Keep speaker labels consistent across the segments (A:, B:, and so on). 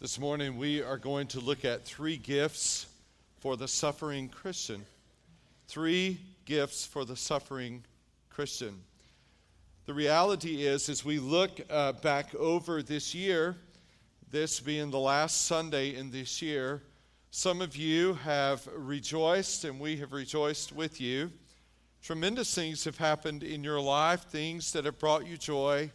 A: This morning, we are going to look at three gifts for the suffering Christian. Three gifts for the suffering Christian. The reality is, as we look uh, back over this year, this being the last Sunday in this year, some of you have rejoiced, and we have rejoiced with you. Tremendous things have happened in your life, things that have brought you joy,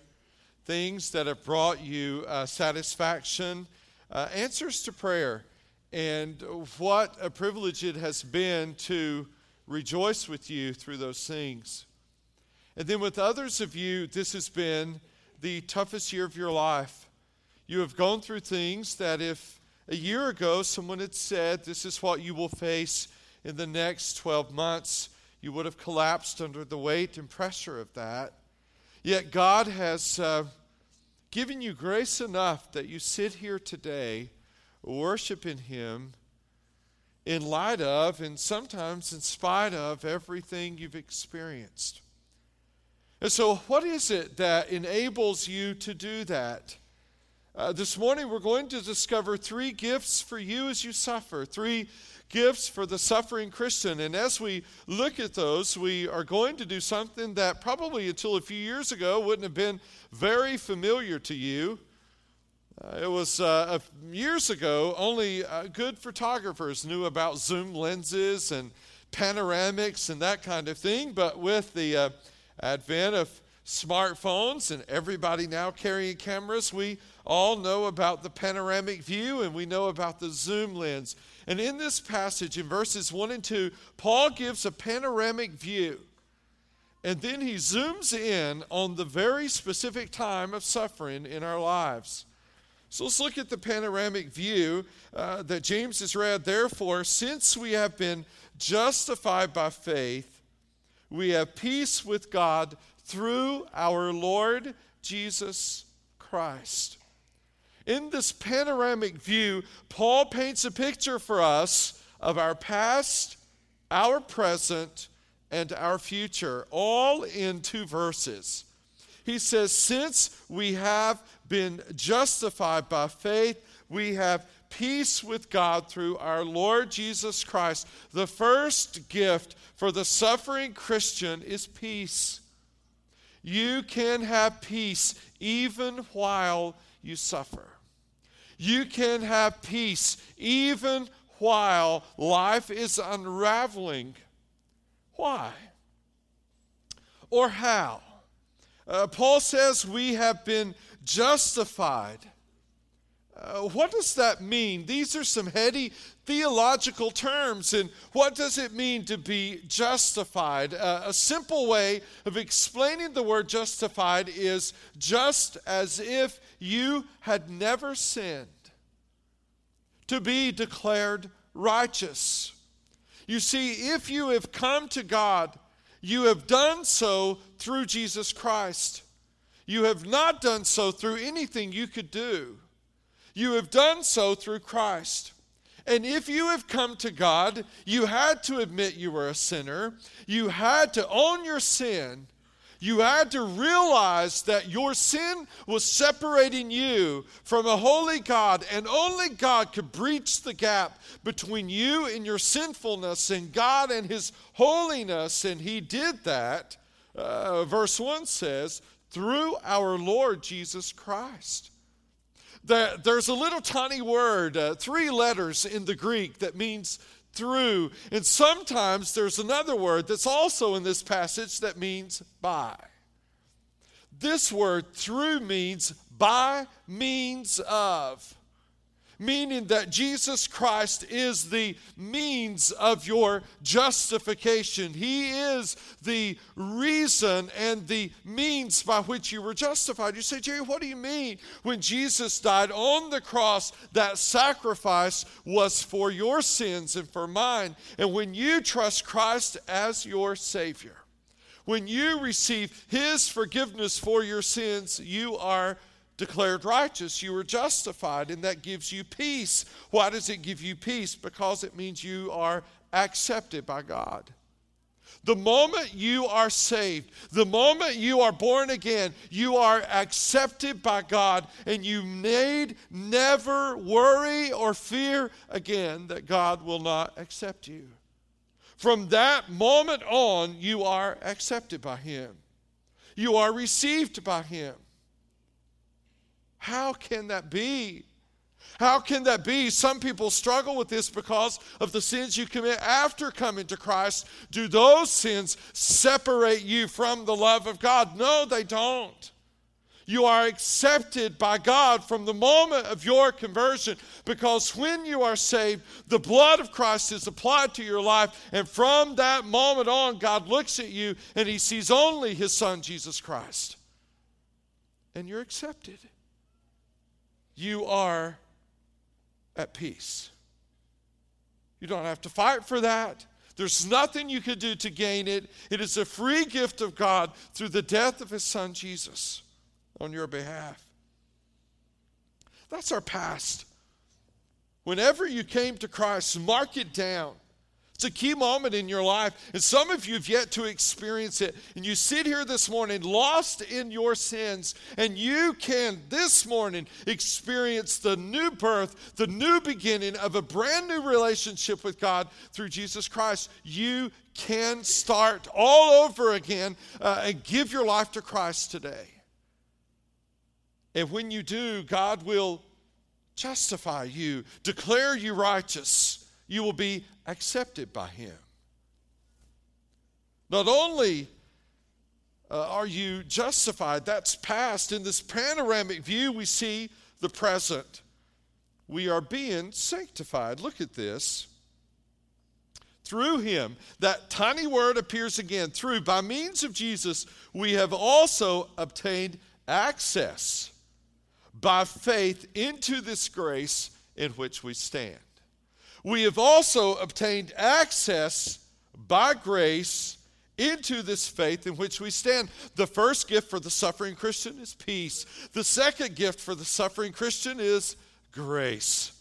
A: things that have brought you uh, satisfaction uh, answers to prayer. And what a privilege it has been to rejoice with you through those things. And then with others of you, this has been the toughest year of your life. You have gone through things that if a year ago someone had said, This is what you will face in the next 12 months, you would have collapsed under the weight and pressure of that. Yet God has. Uh, given you grace enough that you sit here today worshiping Him in light of, and sometimes in spite of, everything you've experienced. And so, what is it that enables you to do that? Uh, this morning, we're going to discover three gifts for you as you suffer, three gifts for the suffering Christian. And as we look at those, we are going to do something that probably until a few years ago wouldn't have been very familiar to you. Uh, it was uh, years ago, only uh, good photographers knew about zoom lenses and panoramics and that kind of thing. But with the uh, advent of smartphones and everybody now carrying cameras, we all know about the panoramic view and we know about the zoom lens. And in this passage, in verses 1 and 2, Paul gives a panoramic view. And then he zooms in on the very specific time of suffering in our lives. So let's look at the panoramic view uh, that James has read. Therefore, since we have been justified by faith, we have peace with God through our Lord Jesus Christ. In this panoramic view, Paul paints a picture for us of our past, our present, and our future, all in two verses. He says, Since we have been justified by faith, we have peace with God through our Lord Jesus Christ. The first gift for the suffering Christian is peace. You can have peace even while you suffer. You can have peace even while life is unraveling. Why? Or how? Uh, Paul says we have been justified. Uh, what does that mean? These are some heady theological terms. And what does it mean to be justified? Uh, a simple way of explaining the word justified is just as if you had never sinned, to be declared righteous. You see, if you have come to God, you have done so through Jesus Christ. You have not done so through anything you could do. You have done so through Christ. And if you have come to God, you had to admit you were a sinner. You had to own your sin you had to realize that your sin was separating you from a holy God, and only God could breach the gap between you and your sinfulness and God and His holiness. And He did that, uh, verse 1 says, through our Lord Jesus Christ. There's a little tiny word, uh, three letters in the Greek, that means through. And sometimes there's another word that's also in this passage that means by. This word through means by means of meaning that Jesus Christ is the means of your justification. He is the reason and the means by which you were justified. You say, Jerry, what do you mean? When Jesus died on the cross, that sacrifice was for your sins and for mine. And when you trust Christ as your Savior, when you receive His forgiveness for your sins, you are declared righteous, you are justified, and that gives you peace. Why does it give you peace? Because it means you are accepted by God. The moment you are saved, the moment you are born again, you are accepted by God, and you need never worry or fear again that God will not accept you. From that moment on, you are accepted by Him, you are received by Him. How can that be? How can that be? Some people struggle with this because of the sins you commit after coming to Christ. Do those sins separate you from the love of God? No, they don't. You are accepted by God from the moment of your conversion because when you are saved, the blood of Christ is applied to your life. And from that moment on, God looks at you and he sees only his son, Jesus Christ. And you're accepted. You are at peace. You don't have to fight for that. There's nothing you can do to gain it. It is a free gift of God through the death of his son Jesus on your behalf. That's our past. Whenever you came to Christ, mark it down. It's a key moment in your life, and some of you have yet to experience it. And you sit here this morning lost in your sins, and you can this morning experience the new birth, the new beginning of a brand new relationship with God through Jesus Christ. You can start all over again uh, and give your life to Christ today. And when you do, God will justify you, declare you righteous you will be accepted by Him. Not only uh, are you justified, that's past. In this panoramic view, we see the present. We are being sanctified. Look at this. Through him, that tiny word appears again. Through, by means of Jesus, we have also obtained access by faith into this grace in which we stand we have also obtained access by grace into this faith in which we stand. The first gift for the suffering Christian is peace, the second gift for the suffering Christian is grace.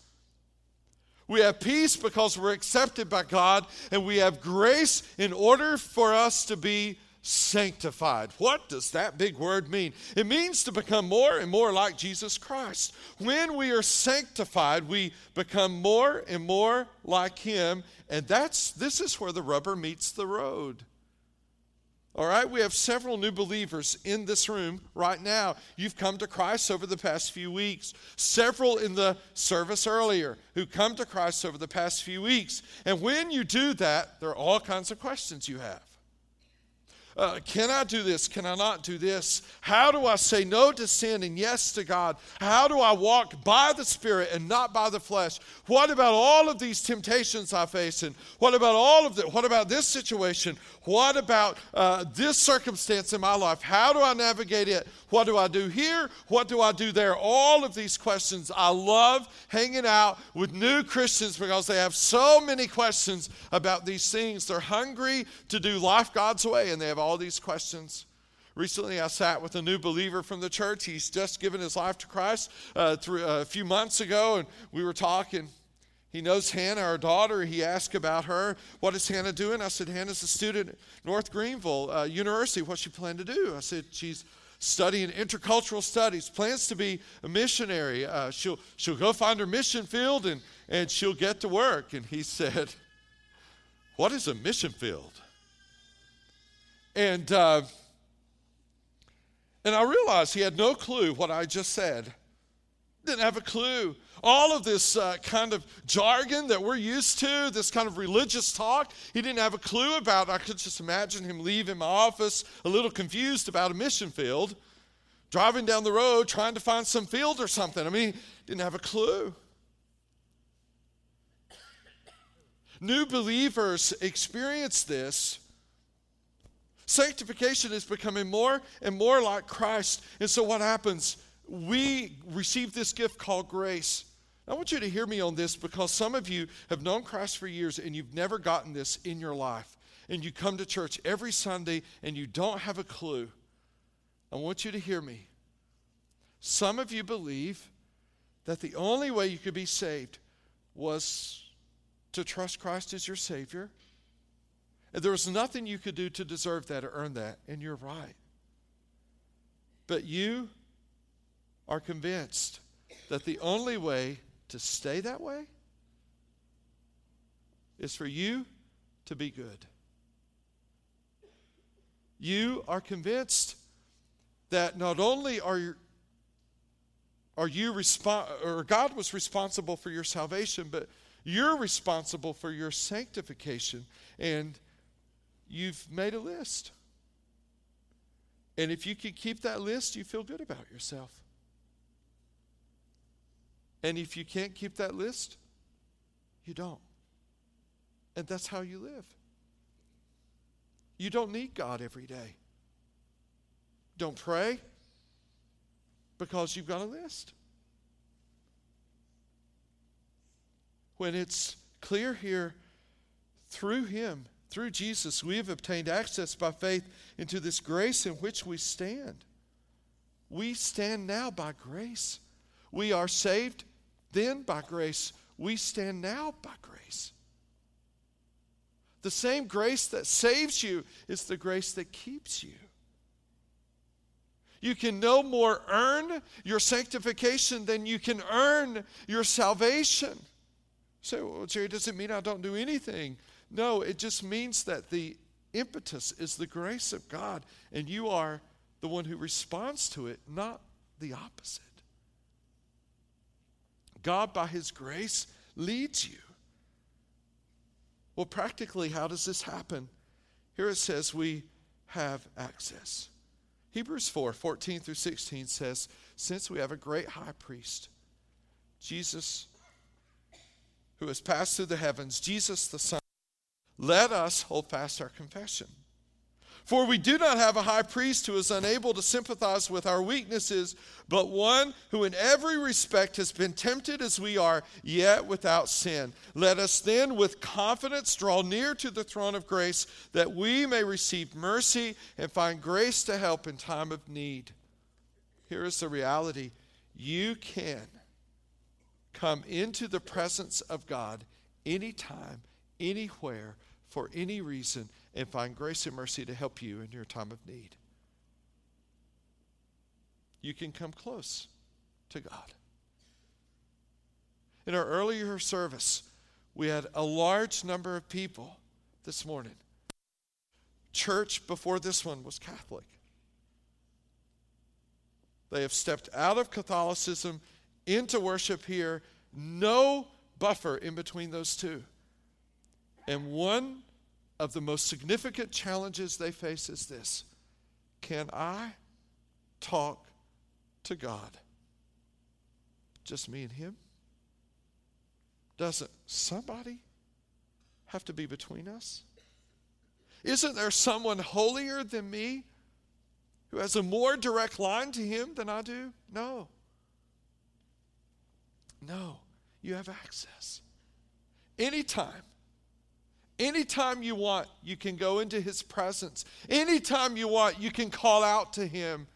A: We have peace because we're accepted by God, and we have grace in order for us to be sanctified. What does that big word mean? It means to become more and more like Jesus Christ. When we are sanctified, we become more and more like him, and that's this is where the rubber meets the road. All right, we have several new believers in this room right now. You've come to Christ over the past few weeks. Several in the service earlier who come to Christ over the past few weeks. And when you do that, there are all kinds of questions you have. Uh, can I do this? Can I not do this? How do I say no to sin and yes to God? How do I walk by the Spirit and not by the flesh? What about all of these temptations I face? And what about all of that? What about this situation? What about uh, this circumstance in my life? How do I navigate it? What do I do here? What do I do there? All of these questions. I love hanging out with new Christians because they have so many questions about these things. They're hungry to do life God's way and they have all these questions. Recently, I sat with a new believer from the church. He's just given his life to Christ uh, through, uh, a few months ago, and we were talking. He knows Hannah, our daughter. He asked about her. What is Hannah doing? I said, Hannah's a student at North Greenville uh, University. What's she plan to do? I said, she's studying intercultural studies, plans to be a missionary. Uh, she'll, she'll go find her mission field and, and she'll get to work. And he said, What is a mission field? And, uh, and I realized he had no clue what I just said. Didn't have a clue all of this uh, kind of jargon that we're used to, this kind of religious talk, he didn't have a clue about. I could just imagine him leaving my office a little confused about a mission field, driving down the road trying to find some field or something. I mean, didn't have a clue. New believers experience this. Sanctification is becoming more and more like Christ. And so, what happens? We receive this gift called grace. I want you to hear me on this because some of you have known Christ for years and you've never gotten this in your life. And you come to church every Sunday and you don't have a clue. I want you to hear me. Some of you believe that the only way you could be saved was to trust Christ as your Savior. And there was nothing you could do to deserve that or earn that, and you're right. But you are convinced that the only way to stay that way is for you to be good. You are convinced that not only are you, are you respon- or God was responsible for your salvation, but you're responsible for your sanctification. And you've made a list. And if you can keep that list, you feel good about yourself. And if you can't keep that list, you don't. And that's how you live. You don't need God every day. Don't pray because you've got a list. When it's clear here through Him, through Jesus, we have obtained access by faith into this grace in which we stand. We stand now by grace. We are saved then by grace. We stand now by grace. The same grace that saves you is the grace that keeps you. You can no more earn your sanctification than you can earn your salvation. So, well, Jerry, does it mean I don't do anything? No, it just means that the impetus is the grace of God, and you are the one who responds to it, not the opposite. God, by His grace, leads you. Well, practically, how does this happen? Here it says we have access. Hebrews 4 14 through 16 says, Since we have a great high priest, Jesus, who has passed through the heavens, Jesus the Son, let us hold fast our confession. For we do not have a high priest who is unable to sympathize with our weaknesses, but one who in every respect has been tempted as we are, yet without sin. Let us then with confidence draw near to the throne of grace, that we may receive mercy and find grace to help in time of need. Here is the reality you can come into the presence of God anytime, anywhere, for any reason and find grace and mercy to help you in your time of need. You can come close to God. In our earlier service, we had a large number of people this morning. Church before this one was Catholic. They have stepped out of Catholicism into worship here, no buffer in between those two. And one of the most significant challenges they face is this Can I talk to God? Just me and Him? Doesn't somebody have to be between us? Isn't there someone holier than me who has a more direct line to Him than I do? No. No. You have access. Anytime Anytime you want, you can go into his presence. Anytime you want, you can call out to him.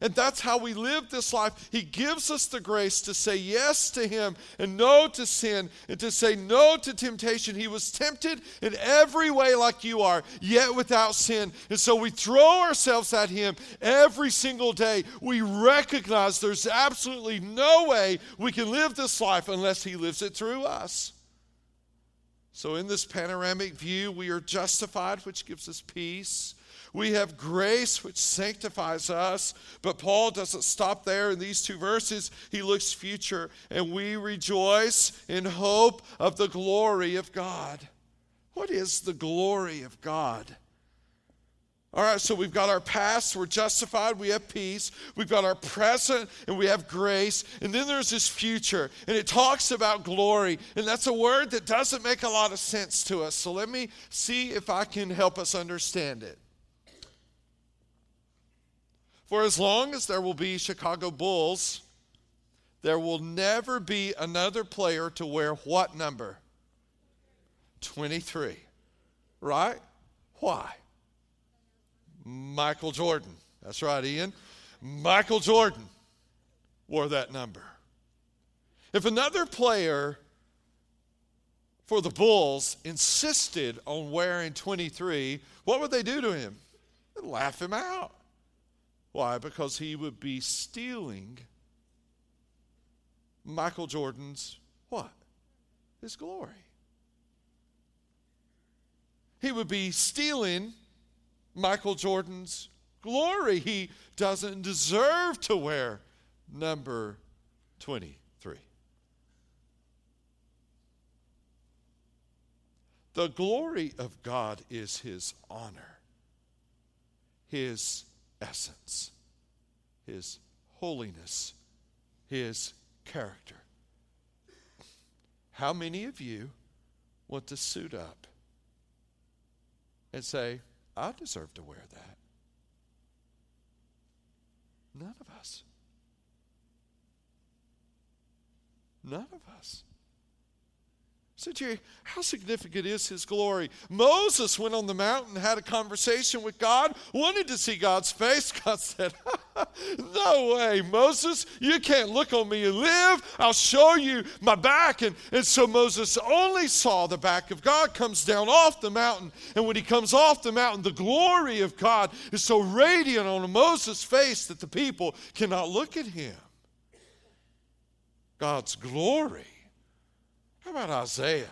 A: And that's how we live this life. He gives us the grace to say yes to Him and no to sin and to say no to temptation. He was tempted in every way like you are, yet without sin. And so we throw ourselves at Him every single day. We recognize there's absolutely no way we can live this life unless He lives it through us. So, in this panoramic view, we are justified, which gives us peace. We have grace, which sanctifies us. But Paul doesn't stop there in these two verses. He looks future, and we rejoice in hope of the glory of God. What is the glory of God? All right, so we've got our past, we're justified, we have peace. We've got our present, and we have grace. And then there's this future, and it talks about glory. And that's a word that doesn't make a lot of sense to us. So let me see if I can help us understand it. For as long as there will be Chicago Bulls, there will never be another player to wear what number? 23. Right? Why? Michael Jordan. That's right, Ian. Michael Jordan wore that number. If another player for the bulls insisted on wearing 23, what would they do to him? They'd laugh him out. Why? Because he would be stealing Michael Jordan's what? His glory. He would be stealing Michael Jordan's glory. He doesn't deserve to wear number 23. The glory of God is his honor, his essence, his holiness, his character. How many of you want to suit up and say, I deserve to wear that? None of us. None of us. So, Jerry, how significant is his glory? Moses went on the mountain, had a conversation with God, wanted to see God's face. God said, No way, Moses, you can't look on me and live. I'll show you my back. And, and so Moses only saw the back of God, comes down off the mountain. And when he comes off the mountain, the glory of God is so radiant on Moses' face that the people cannot look at him. God's glory how about Isaiah?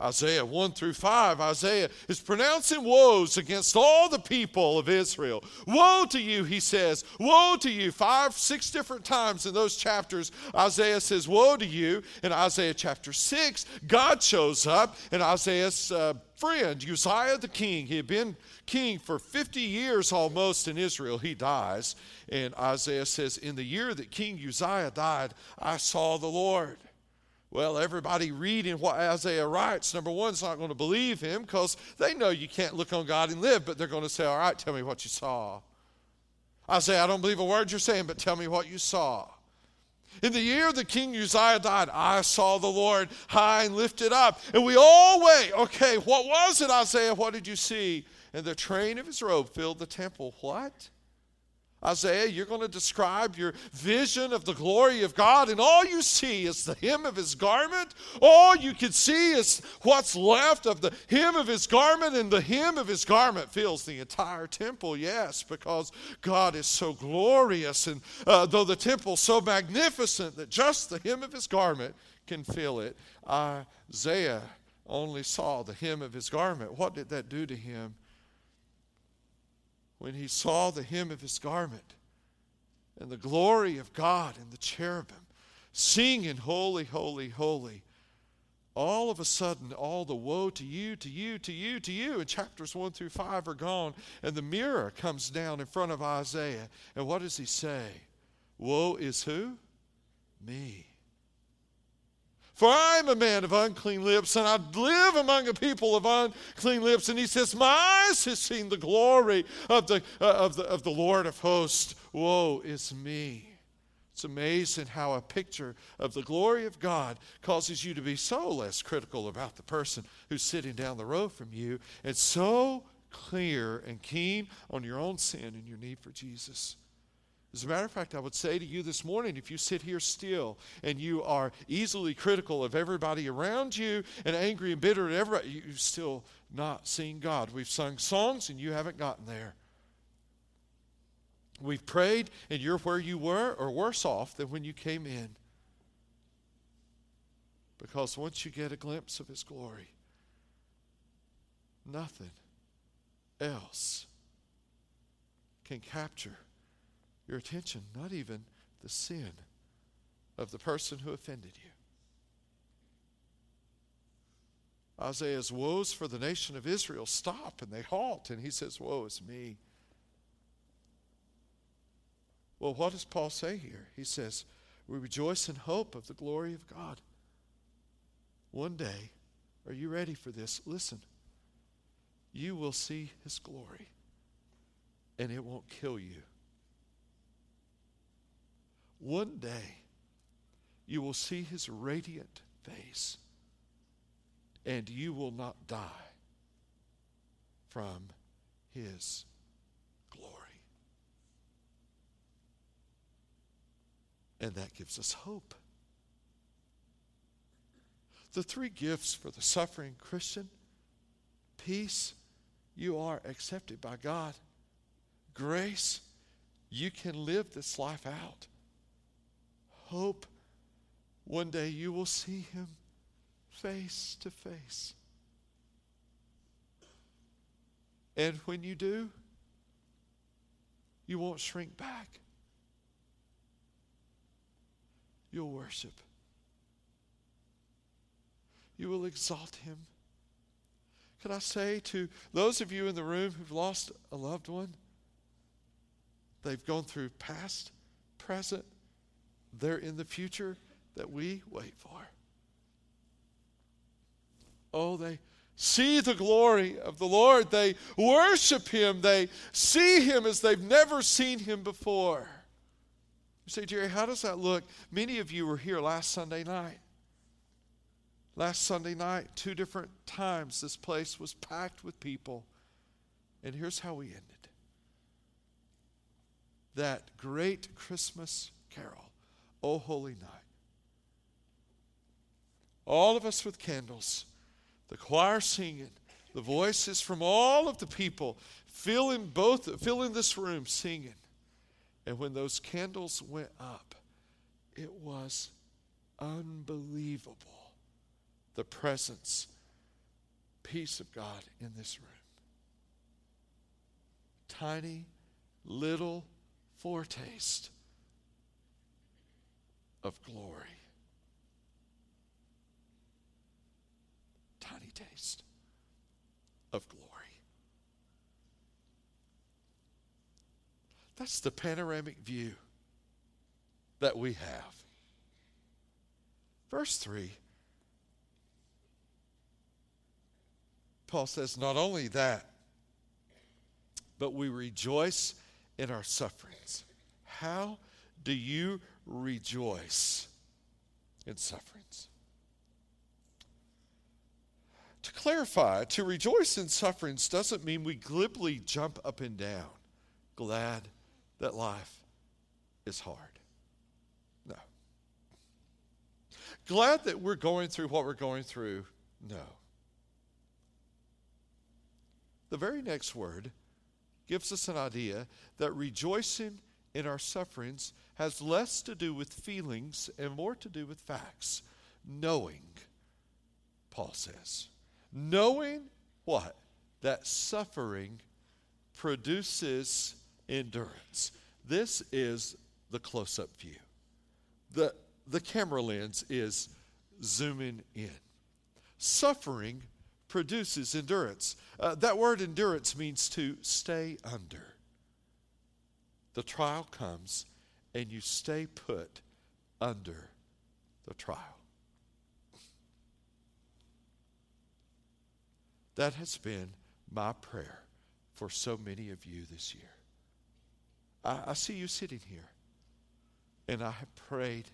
A: Isaiah 1 through 5, Isaiah is pronouncing woes against all the people of Israel. Woe to you, he says. Woe to you. Five, six different times in those chapters, Isaiah says, Woe to you. In Isaiah chapter 6, God shows up, and Isaiah's uh, friend, Uzziah the king, he had been king for 50 years almost in Israel. He dies, and Isaiah says, In the year that King Uzziah died, I saw the Lord. Well, everybody reading what Isaiah writes, number one, is not going to believe him because they know you can't look on God and live, but they're going to say, All right, tell me what you saw. I say, I don't believe a word you're saying, but tell me what you saw. In the year the King Uzziah died, I saw the Lord high and lifted up. And we all wait. Okay, what was it, Isaiah? What did you see? And the train of his robe filled the temple. What? Isaiah, you're going to describe your vision of the glory of God, and all you see is the hem of his garment. All you can see is what's left of the hem of his garment, and the hem of his garment fills the entire temple. Yes, because God is so glorious, and uh, though the temple's so magnificent that just the hem of his garment can fill it, Isaiah only saw the hem of his garment. What did that do to him? When he saw the hem of his garment and the glory of God and the cherubim singing, Holy, Holy, Holy, all of a sudden, all the woe to you, to you, to you, to you, in chapters 1 through 5 are gone, and the mirror comes down in front of Isaiah. And what does he say? Woe is who? Me. For I am a man of unclean lips, and I live among a people of unclean lips. And he says, My eyes have seen the glory of the, uh, of the, of the Lord of hosts. Woe is me. It's amazing how a picture of the glory of God causes you to be so less critical about the person who's sitting down the road from you and so clear and keen on your own sin and your need for Jesus. As a matter of fact, I would say to you this morning if you sit here still and you are easily critical of everybody around you and angry and bitter at everybody, you've still not seen God. We've sung songs and you haven't gotten there. We've prayed and you're where you were or worse off than when you came in. Because once you get a glimpse of His glory, nothing else can capture your attention, not even the sin of the person who offended you. Isaiah's woes for the nation of Israel stop and they halt, and he says, Woe is me. Well, what does Paul say here? He says, We rejoice in hope of the glory of God. One day, are you ready for this? Listen, you will see his glory, and it won't kill you. One day, you will see his radiant face, and you will not die from his glory. And that gives us hope. The three gifts for the suffering Christian peace, you are accepted by God. Grace, you can live this life out. Hope, one day you will see Him face to face. And when you do, you won't shrink back. You'll worship. You will exalt him. Can I say to those of you in the room who've lost a loved one, they've gone through past, present, they're in the future that we wait for. Oh, they see the glory of the Lord. They worship Him. They see Him as they've never seen Him before. You say, Jerry, how does that look? Many of you were here last Sunday night. Last Sunday night, two different times, this place was packed with people. And here's how we ended that great Christmas carol, O Holy Night. All of us with candles the choir singing, the voices from all of the people filling both filling this room singing. And when those candles went up, it was unbelievable the presence, peace of God in this room. Tiny little foretaste of glory. tiny taste of glory. That's the panoramic view that we have. Verse 3 Paul says, Not only that, but we rejoice in our sufferings. How do you rejoice in sufferings? To clarify, to rejoice in sufferings doesn't mean we glibly jump up and down, glad that life is hard. No. Glad that we're going through what we're going through? No. The very next word gives us an idea that rejoicing in our sufferings has less to do with feelings and more to do with facts. Knowing, Paul says. Knowing what? That suffering produces endurance. This is the close up view. The, the camera lens is zooming in. Suffering produces endurance. Uh, that word endurance means to stay under. The trial comes and you stay put under the trial. That has been my prayer for so many of you this year. I, I see you sitting here, and I have prayed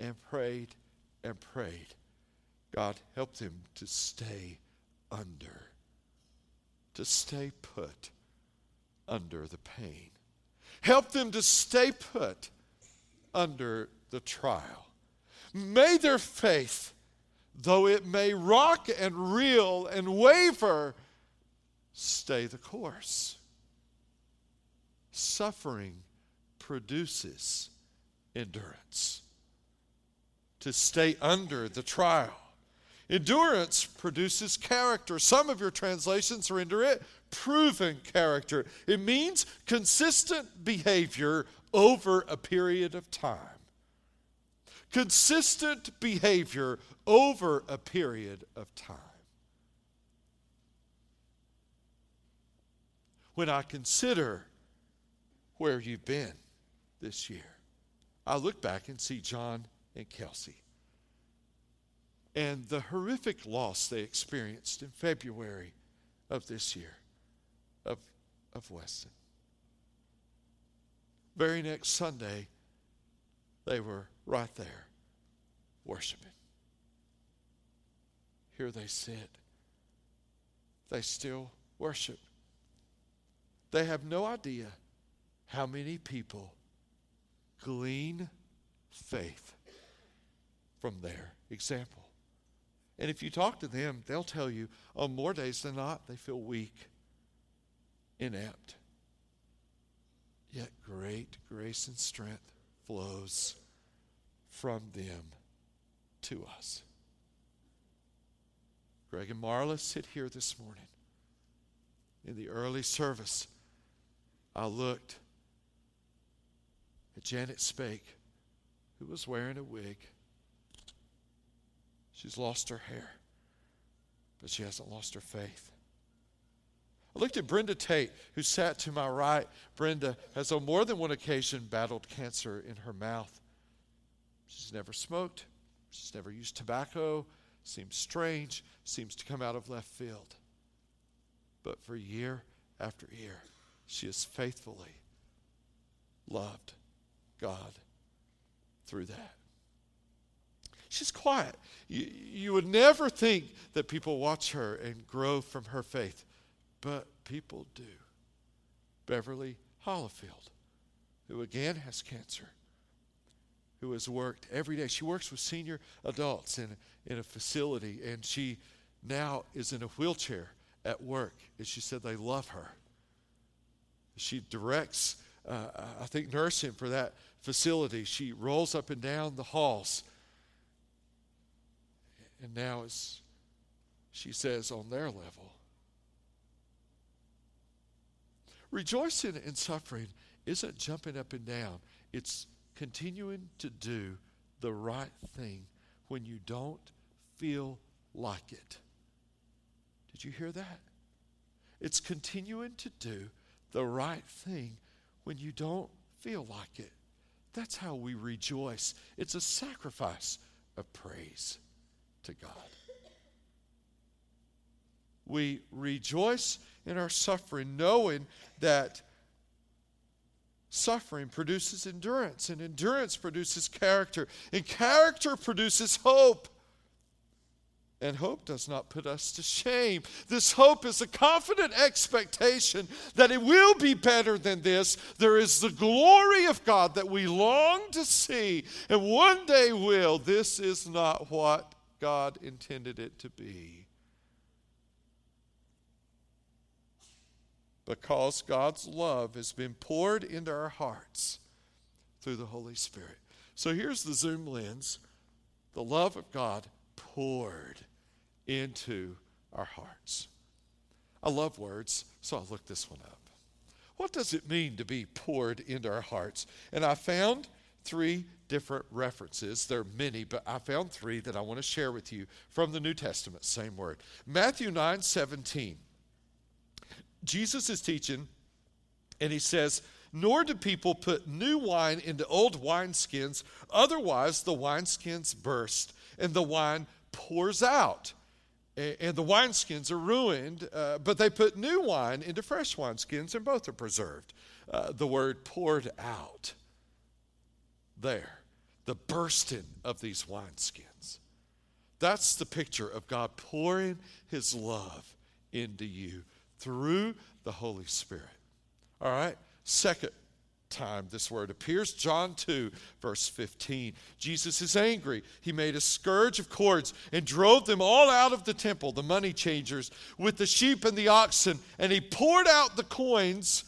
A: and prayed and prayed. God, help them to stay under, to stay put under the pain. Help them to stay put under the trial. May their faith though it may rock and reel and waver, stay the course. Suffering produces endurance. To stay under the trial. Endurance produces character. Some of your translations render it proven character. It means consistent behavior over a period of time. Consistent behavior over a period of time. When I consider where you've been this year, I look back and see John and Kelsey and the horrific loss they experienced in February of this year of, of Weston. Very next Sunday, they were right there worshiping. Here they sit. They still worship. They have no idea how many people glean faith from their example. And if you talk to them, they'll tell you on more days than not, they feel weak, inept. Yet great grace and strength flows from them to us. Greg and Marla sit here this morning. In the early service, I looked at Janet Spake, who was wearing a wig. She's lost her hair, but she hasn't lost her faith. I looked at Brenda Tate, who sat to my right. Brenda has on more than one occasion battled cancer in her mouth. She's never smoked, she's never used tobacco, seems strange, seems to come out of left field. But for year after year, she has faithfully loved God through that. She's quiet. You, you would never think that people watch her and grow from her faith, but people do. Beverly Hollifield, who again has cancer, who has worked every day. She works with senior adults in, in a facility, and she now is in a wheelchair at work. And she said they love her. She directs, uh, I think, nursing for that facility. She rolls up and down the halls. And now, as she says, on their level, rejoicing in suffering isn't jumping up and down, it's continuing to do the right thing when you don't feel like it. Did you hear that? It's continuing to do the right thing when you don't feel like it. That's how we rejoice. It's a sacrifice of praise to God. We rejoice in our suffering, knowing that suffering produces endurance, and endurance produces character, and character produces hope. And hope does not put us to shame. This hope is a confident expectation that it will be better than this. There is the glory of God that we long to see, and one day will. This is not what God intended it to be. Because God's love has been poured into our hearts through the Holy Spirit. So here's the zoom lens the love of God poured into our hearts. I love words, so I looked this one up. What does it mean to be poured into our hearts? And I found three different references. There are many, but I found three that I want to share with you from the New Testament, same word. Matthew 9 17. Jesus is teaching, and he says, Nor do people put new wine into old wineskins, otherwise the wineskins burst, and the wine pours out and the wineskins are ruined, uh, but they put new wine into fresh wineskins, and both are preserved. Uh, the word poured out there, the bursting of these wineskins. That's the picture of God pouring his love into you through the Holy Spirit. All right? Second time this word appears. John 2, verse 15. Jesus is angry. He made a scourge of cords and drove them all out of the temple, the money changers, with the sheep and the oxen, and he poured out the coins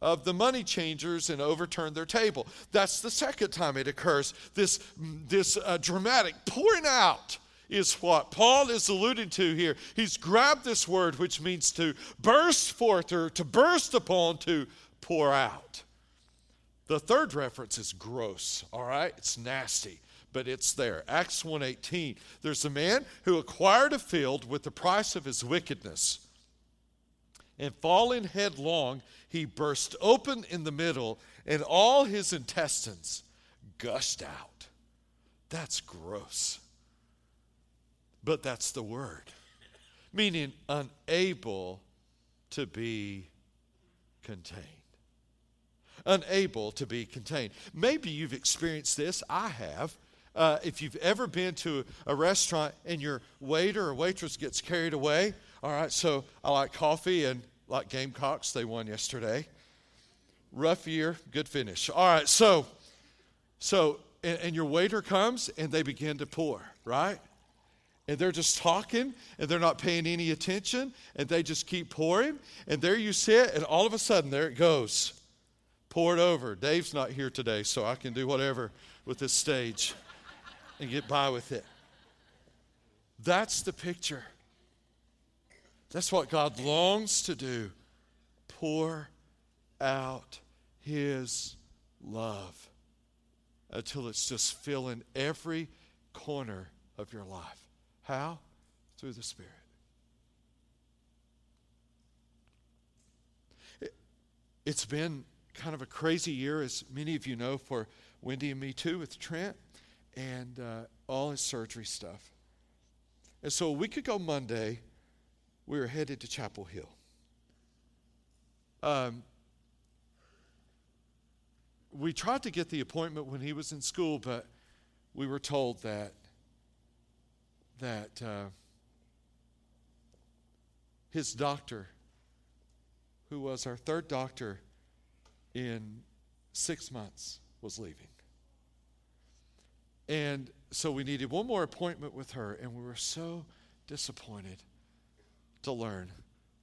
A: of the money changers and overturned their table. That's the second time it occurs. This, this uh, dramatic pouring out is what Paul is alluding to here. He's grabbed this word, which means to burst forth or to burst upon, to pour out. The third reference is gross, all right? It's nasty, but it's there. Acts 1:18. There's a man who acquired a field with the price of his wickedness. And falling headlong, he burst open in the middle, and all his intestines gushed out. That's gross. But that's the word, meaning unable to be contained unable to be contained. Maybe you've experienced this. I have. Uh, if you've ever been to a restaurant and your waiter or waitress gets carried away, all right, so I like coffee and like Gamecocks, they won yesterday. Rough year, good finish. All right, so, so, and, and your waiter comes and they begin to pour, right? And they're just talking and they're not paying any attention and they just keep pouring. And there you sit, and all of a sudden, there it goes. Pour it over. Dave's not here today, so I can do whatever with this stage and get by with it. That's the picture. That's what God longs to do pour out His love until it's just filling every corner of your life. How? Through the Spirit. It, it's been kind of a crazy year, as many of you know, for Wendy and me too, with Trent and uh, all his surgery stuff. And so a week ago Monday, we were headed to Chapel Hill. Um, we tried to get the appointment when he was in school, but we were told that that uh, his doctor, who was our third doctor in six months, was leaving. And so we needed one more appointment with her, and we were so disappointed to learn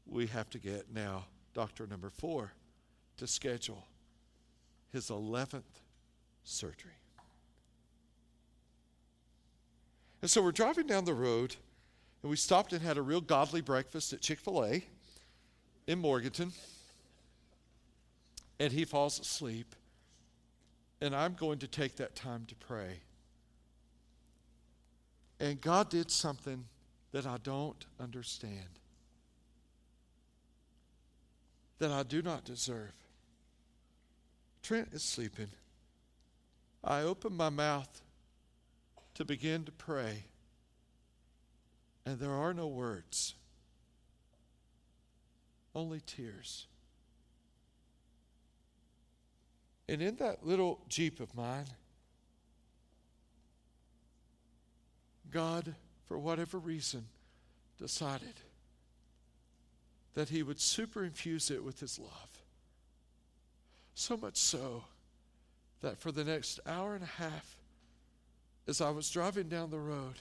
A: we have to get now doctor number four to schedule his 11th surgery. And so we're driving down the road, and we stopped and had a real godly breakfast at Chick fil A in Morganton. And he falls asleep. And I'm going to take that time to pray. And God did something that I don't understand, that I do not deserve. Trent is sleeping. I open my mouth to begin to pray, and there are no words, only tears. And in that little Jeep of mine, God, for whatever reason, decided that He would superinfuse it with His love. So much so that for the next hour and a half, as I was driving down the road,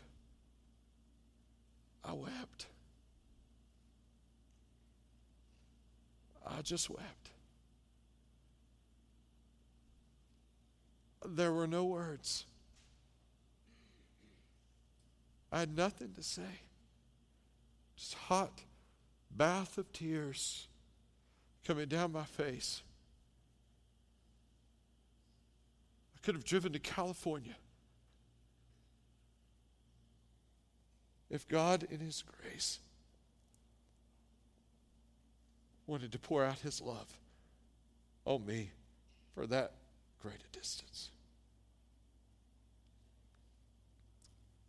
A: I wept. I just wept. There were no words. I had nothing to say. Just hot bath of tears coming down my face. I could have driven to California. If God, in His grace, wanted to pour out His love on me for that great a distance.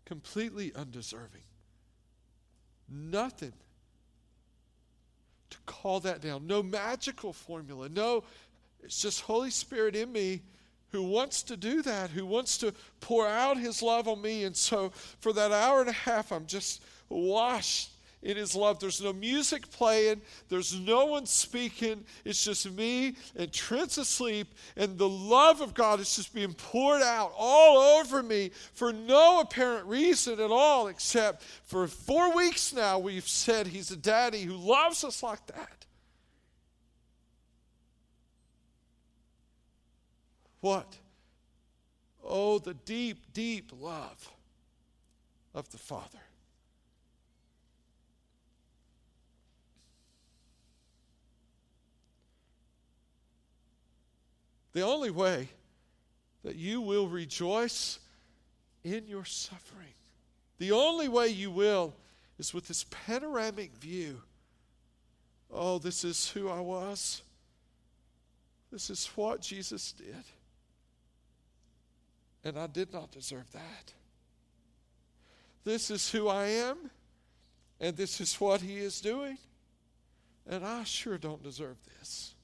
A: completely undeserving. Nothing to call that down. No magical formula. No, it's just Holy Spirit in me who wants to do that, who wants to pour out his love on me. And so for that hour and a half, I'm just washed in his love. There's no music playing, there's no one speaking. It's just me and Trent's asleep, and the love of God is just being poured out all over me for no apparent reason at all, except for four weeks now, we've said he's a daddy who loves us like that. What? Oh, the deep, deep love of the Father. The only way that you will rejoice in your suffering, the only way you will is with this panoramic view. Oh, this is who I was. This is what Jesus did. And I did not deserve that. This is who I am, and this is what He is doing. And I sure don't deserve this.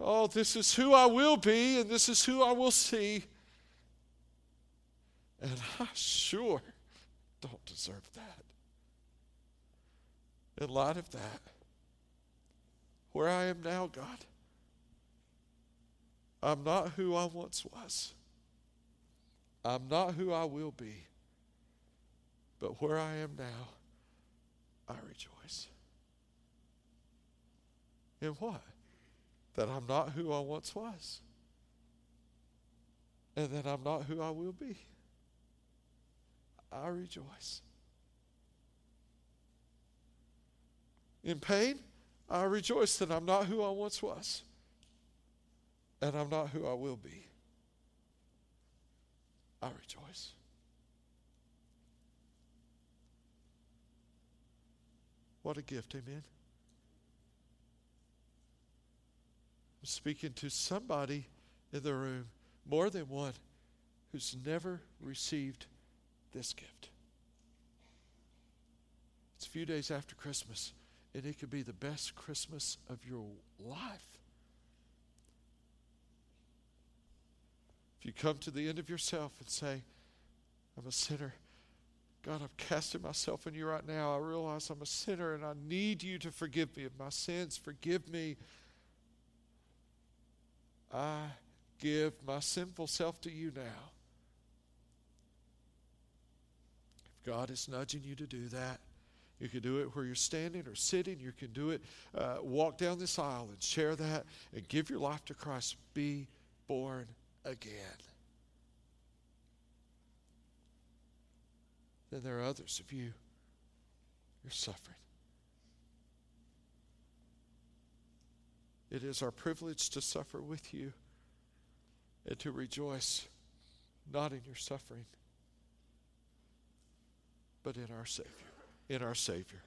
A: Oh, this is who I will be, and this is who I will see. And I sure don't deserve that. In light of that, where I am now, God, I'm not who I once was. I'm not who I will be. But where I am now, I rejoice. In what? That I'm not who I once was. And that I'm not who I will be. I rejoice. In pain, I rejoice that I'm not who I once was. And I'm not who I will be. I rejoice. What a gift, amen. I'm speaking to somebody in the room, more than one, who's never received this gift. It's a few days after Christmas, and it could be the best Christmas of your life. You come to the end of yourself and say, I'm a sinner, God, I'm casting myself in you right now. I realize I'm a sinner and I need you to forgive me of my sins. Forgive me. I give my sinful self to you now. If God is nudging you to do that, you can do it where you're standing or sitting. You can do it, uh, walk down this aisle and share that and give your life to Christ. Be born again. Then there are others of you, you're suffering. It is our privilege to suffer with you and to rejoice not in your suffering, but in our Savior, in our Savior.